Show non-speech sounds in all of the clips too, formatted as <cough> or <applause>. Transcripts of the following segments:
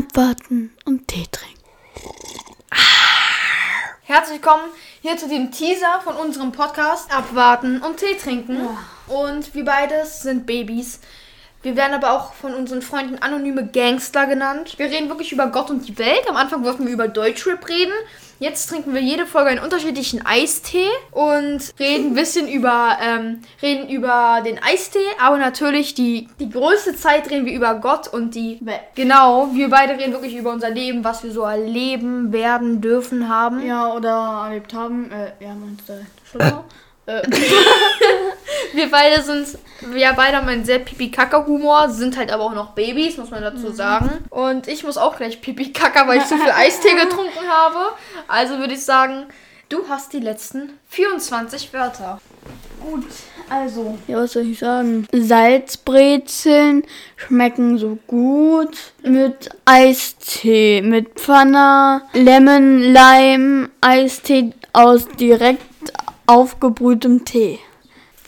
abwarten und Tee trinken. Herzlich willkommen hier zu dem Teaser von unserem Podcast Abwarten und Tee trinken. Und wir beides sind Babys. Wir werden aber auch von unseren Freunden anonyme Gangster genannt. Wir reden wirklich über Gott und die Welt. Am Anfang wollten wir über Deutschrap reden. Jetzt trinken wir jede Folge einen unterschiedlichen Eistee und reden ein bisschen über, ähm, reden über den Eistee, aber natürlich die, die größte Zeit reden wir über Gott und die Welt. Genau, wir beide reden wirklich über unser Leben, was wir so erleben, werden, dürfen, haben. Ja, oder erlebt haben. Äh, ja, meinst du, <laughs> Entschuldigung. äh, Wir beide sind, wir beide haben einen sehr Pipi-Kaka-Humor, sind halt aber auch noch Babys, muss man Mhm. dazu sagen. Und ich muss auch gleich Pipi-Kaka, weil ich zu viel <laughs> Eistee getrunken habe. Also würde ich sagen, du hast die letzten 24 Wörter. Gut, also. Ja, was soll ich sagen? Salzbrezeln schmecken so gut mit Eistee, mit Pfanne, Lemon, Lime, Eistee aus direkt aufgebrühtem Tee.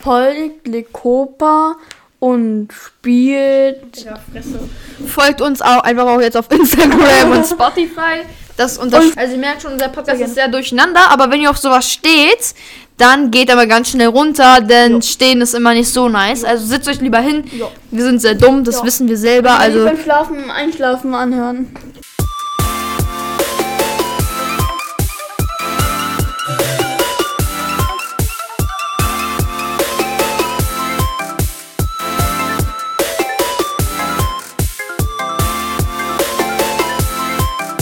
Folgt Lekopa und spielt. Ja, Fresse. Folgt uns auch einfach auch jetzt auf Instagram und <laughs> Spotify. Das und das, also ihr merkt schon, unser Podcast ist sehr durcheinander, aber wenn ihr auf sowas steht, dann geht aber ganz schnell runter, denn stehen ist immer nicht so nice. Also sitzt euch lieber hin. Ja. Wir sind sehr dumm, das wissen wir selber. Also Also beim Schlafen, Einschlafen anhören.